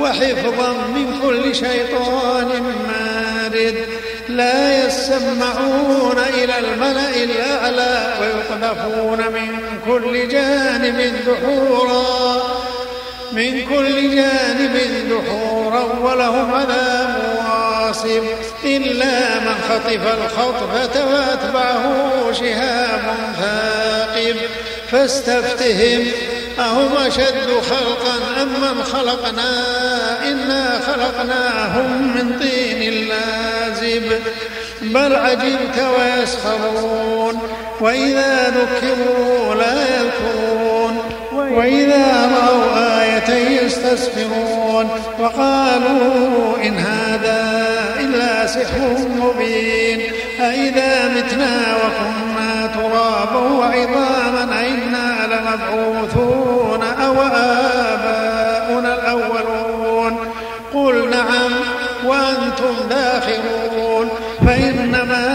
وحفظا من كل شيطان مارد. لا يسمعون إلى الملأ الأعلى ويقذفون من كل جانب دحورا. من كل جانب دحورا ولهم عذاب واصب. إلا من خطف الخطفة فأتبعه شهاب ثاقب. فاستفتهم أهم أشد خلقا أم من خلقنا؟ إنا خلقناهم من طين لازب. بل عجبت ويسخرون وإذا ذكروا لا يذكرون وإذا رأوا آية يستسخرون. وقالوا إن هذا إلا سحر مبين. أإذا متنا وكنا ترابا وعظاما أئنا لمبعوثون أو آباؤنا الأولون؟ قل نعم وأنتم داخرون فإنما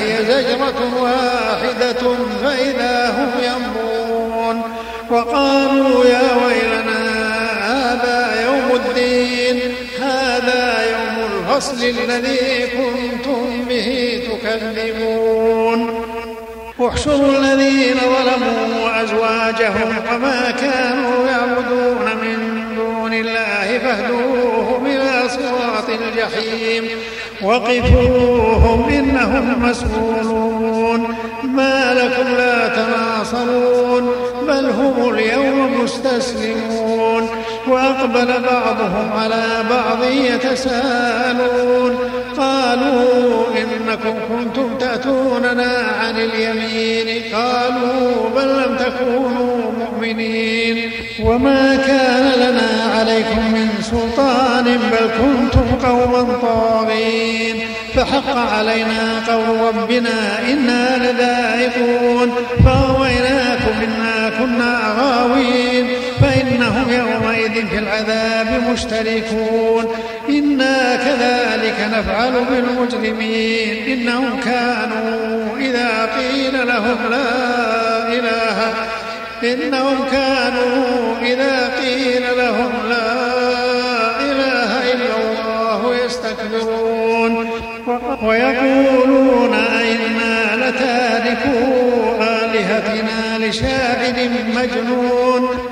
هي زجرة واحدة فإذا هم ينظرون. وقالوا يا ويلنا هذا يوم الدين هذا يوم الفصل الذي كنتم به تكذبون. احشروا الذين ظلموا وأزواجهم وما كانوا يعبدون من دون الله فاهدوهم إلى صراط الجحيم. وقفوهم إنهم مسؤولون. ما لكم لا تناصرون. بل هم اليوم مستسلمون. وأقبل بعضهم على بعض يتساءلون. قالوا إنكم كنتم تأتوننا عن اليمين. قالوا بل لم تكونوا مؤمنين. وما كان لنا عليكم من سلطان بل كنتم قوما طاغين. فحق علينا قول ربنا إنا لذائقون. فأغويناكم إنا كنا غاوين. فإنهم يومئذ في العذاب مشتركون. إنا كذلك نفعل بالمجرمين. إنهم كانوا إذا قيل لهم لا إله. إنهم كانوا إذا قيل لهم لا إله إلا الله يستكبرون. ويقولون أئنا لتاركو آلهتنا لشاعر مجنون.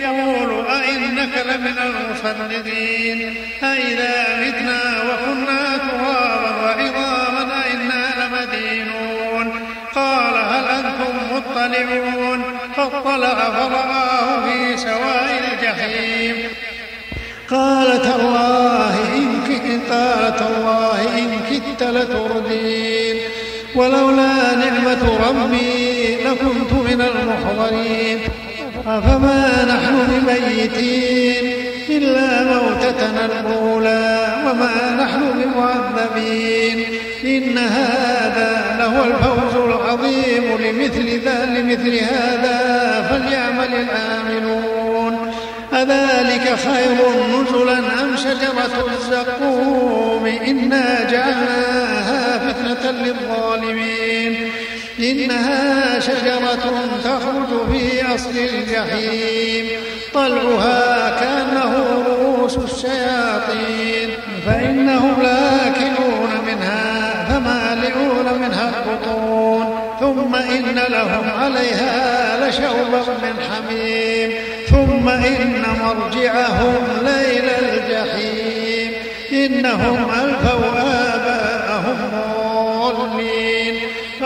يقول أئنك لمن المصدقين أئذا متنا وكنا ترابا وعظاما أئنا لمدينون؟ قال هل أنتم مطلعون؟ فاطلع فرآه في سواء الجحيم. قال تالله إن كدت قال تالله إن كدت لتردين. ولولا نعمة ربي لكنت من المحضرين. أفما نحن بميتين إلا موتتنا الأولى وما نحن بمعذبين إن هذا لهو الفوز العظيم لمثل ذا لمثل هذا فليعمل العاملون أذلك خير نزلا أم شجرة الزقوم؟ إنا جعلناها فتنة للظالمين. إنها شجرة تخرج في أصل الجحيم طلعها كأنه رؤوس الشياطين فإنهم لاكلون منها فمالئون منها البطون ثم إن لهم عليها لشوبا من حميم ثم إن مرجعهم ليل الجحيم إنهم ألفوا آباءهم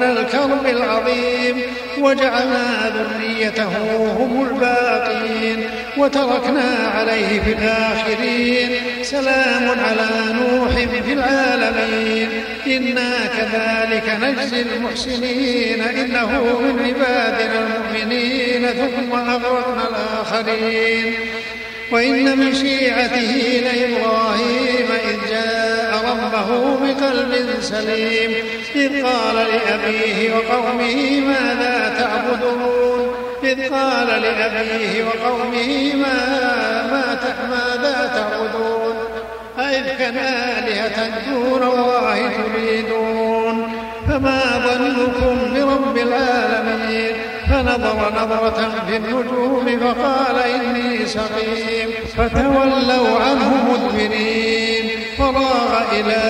من الكرب العظيم وجعلنا ذريته هم الباقين وتركنا عليه في الآخرين. سلام على نوح في العالمين. إنا كذلك نجزي المحسنين. إنه من عبادنا المؤمنين. ثم أغرقنا الآخرين. وإن من شيعته لإبراهيم إذ جاء ربه بقلب سليم إذ قال لأبيه وقومه ماذا تعبدون؟ إذ قال لأبيه وقومه ما ماذا تعبدون؟ أئفكا آلهة دون الله تريدون؟ فما ظنكم برب العالمين؟ فنظر نظرة في النجوم فقال إني سقيم فتولوا عنه مدبرين. فراغ إلى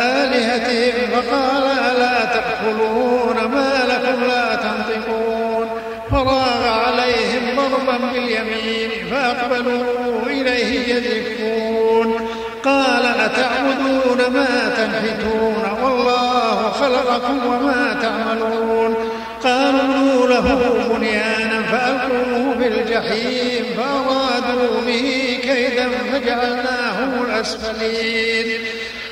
آلهتهم فقال ألا تأكلون ما لكم لا تنطقون؟ فراغ عليهم ضربا باليمين فأقبلوا إليه يزفون. قال أتعبدون ما تنحتون؟ والله خلقكم وما تعملون. قالوا له بنيانا فألقوه في الجحيم فأرادوا به كيدا فجعلناهم الأسفلين.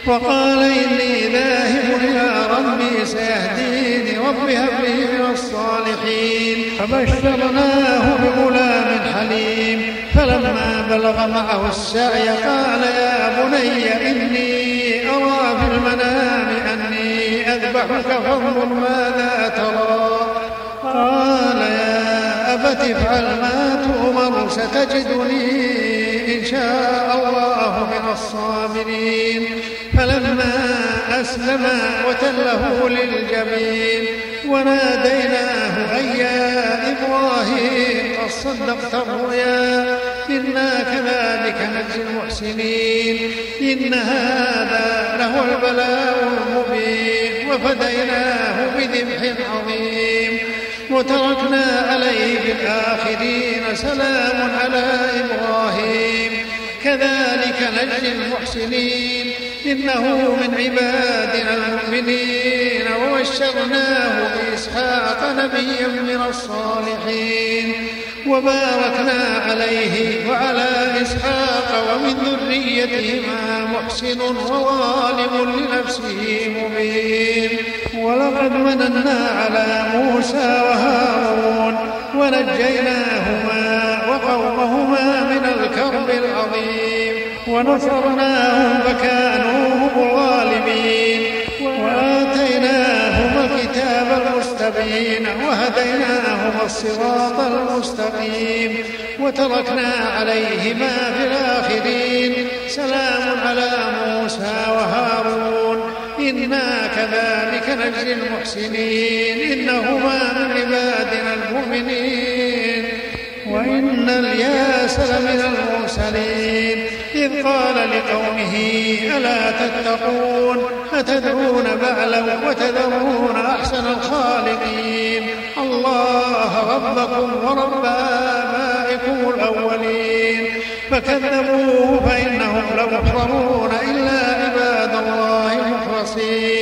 وقال إني ذاهب إلى ربي سيهديني رب هب لي من الصالحين. فبشرناه بغلام حليم. فلما بلغ معه السعي قال يا بني إني أرى في المنام أني أذبحك فانظر ماذا ترى. افعل ما تؤمر ستجدني إن شاء الله من الصابرين. فلما أسلما وتله للجبين وناديناه أن يا إبراهيم قد صدقت الرؤيا إنا كذلك نجزي المحسنين. إن هذا لهو البلاء المبين وفديناه بذبح عظيم. وتركنا عليه في الآخرين سلام على إبراهيم. كذلك نجزي المحسنين. إنه من عبادنا المؤمنين. وبشرناه بإسحاق نبيا من الصالحين. وباركنا عليه وعلى إسحاق ومن ذريتهما محسن وظالم لنفسه مبين. ولقد مننا على موسى وهارون ونجيناهما وقومهما من الكرب العظيم. ونصرناهم فكانوا هم الغالبين. وآتيناهما الكتاب المستبين وهديناهما الصراط المستقيم وتركنا عليهما في الآخرين. سلام على موسى وهارون. إنا كذلك نجزي المحسنين. إنهما من عبادنا المؤمنين. وإن الياس لمن المرسلين. إذ قال لقومه ألا تتقون؟ أتدعون بعلا وتذرون ربكم ورب آبائكم الأولين. فكذبوه فإنهم لمحضرون إلا عباد الله المخلصين.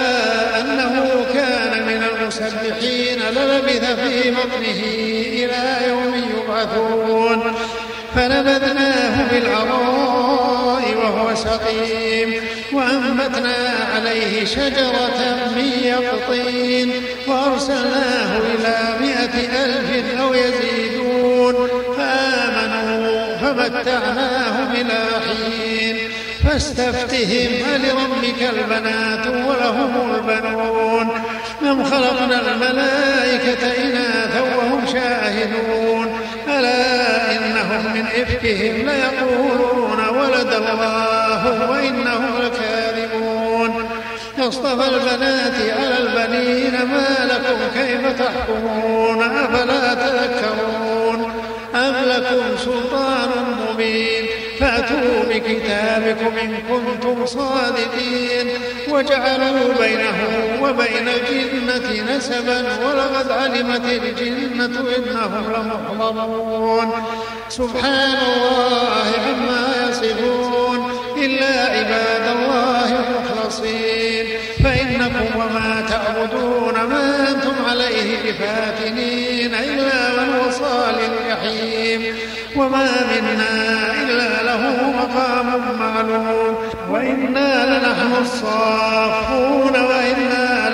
المسبحين للبث في بطنه إلى يوم يبعثون. فنبذناه بالعراء وهو سقيم. وأنبتنا عليه شجرة من يقطين. وأرسلناه إلى مائة ألف أو يزيدون. فآمنوا فمتعناهم إلى حين. فاستفتهم ألربك البنات ولهم البنون. أم خلقنا الملائكة إناثا وهم شاهدون؟ ألا إنهم من إفكهم ليقولون ولد الله وإنهم لكاذبون؟ اصطفى البنات على البنين ما لكم كيف تحكمون؟ أفلا تذكرون؟ أم لكم سلطان مبين؟ فأتوا بكتابكم إن كنتم صادقين وجعلوا بينه وبين الجنة نسبا ولقد علمت الجنة إنهم لمحضرون. سبحان الله عما يصفون. إلا عباد الله المخلصين. فإنكم وما تعبدون ما أنتم عليه بفاتنين. إلا من وصال الجحيم. وما منا إلا له مقام معلوم. وإنا لنحن الصافون. وإنا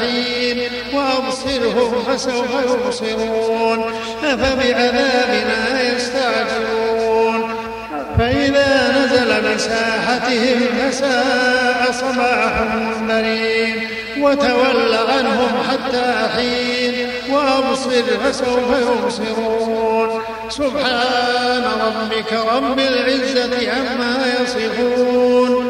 حين وأبصرهم فسوف يبصرون أفبعذابنا يستعجلون؟ فإذا نزل بساحتهم فساء صباح المنذرين وتول عنهم حتى حين وأبصر فسوف يبصرون. سبحان ربك رب العزة عما يصفون.